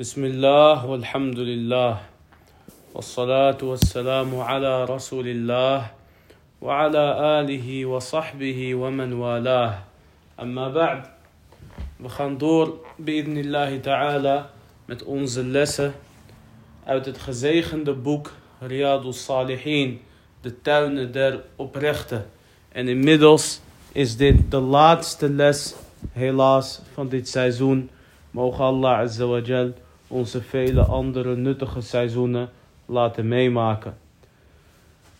بسم الله والحمد لله والصلاة والسلام على رسول الله وعلى آله وصحبه ومن والاه. أما بعد بخندور بإذن الله تعالى مت أنز اللسة أو تتخزيخن دا رياض الصالحين دا تاون در أبرخت إن إميدلس is دين دا لاتست اللس هيلاس فان ديت سيزون موخ الله عز onze vele andere nuttige seizoenen laten meemaken.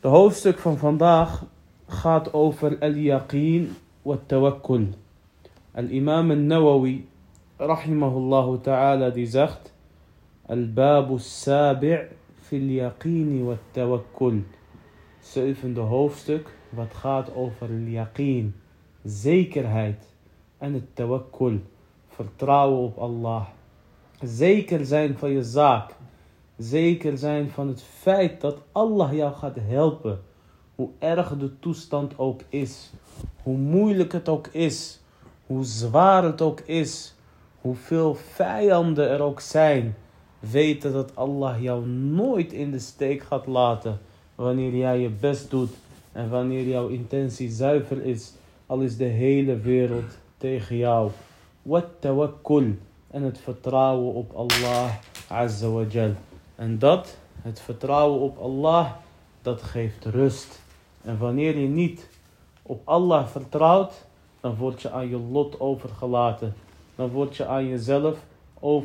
De hoofdstuk van vandaag gaat over al-yaqeen wa tawakkul. Al-imam al-Nawawi, rahimahullah ta'ala, die zegt... Al-babu sabi' fil yaqeen wa tawakkul. Zevende hoofdstuk, wat gaat over al-yaqeen, zekerheid en het tawakkul, vertrouwen op Allah. Zeker zijn van je zaak. Zeker zijn van het feit dat Allah jou gaat helpen. Hoe erg de toestand ook is. Hoe moeilijk het ook is. Hoe zwaar het ook is. Hoeveel vijanden er ook zijn. Weten dat Allah jou nooit in de steek gaat laten. Wanneer jij je best doet. En wanneer jouw intentie zuiver is. Al is de hele wereld tegen jou. Wat tawakkul en het vertrouwen op Allah Azza wa. En dat, het vertrouwen op Allah, dat geeft rust. En wanneer je niet op Allah vertrouwt, dan word je aan je lot overgelaten. Dan word je aan jezelf over.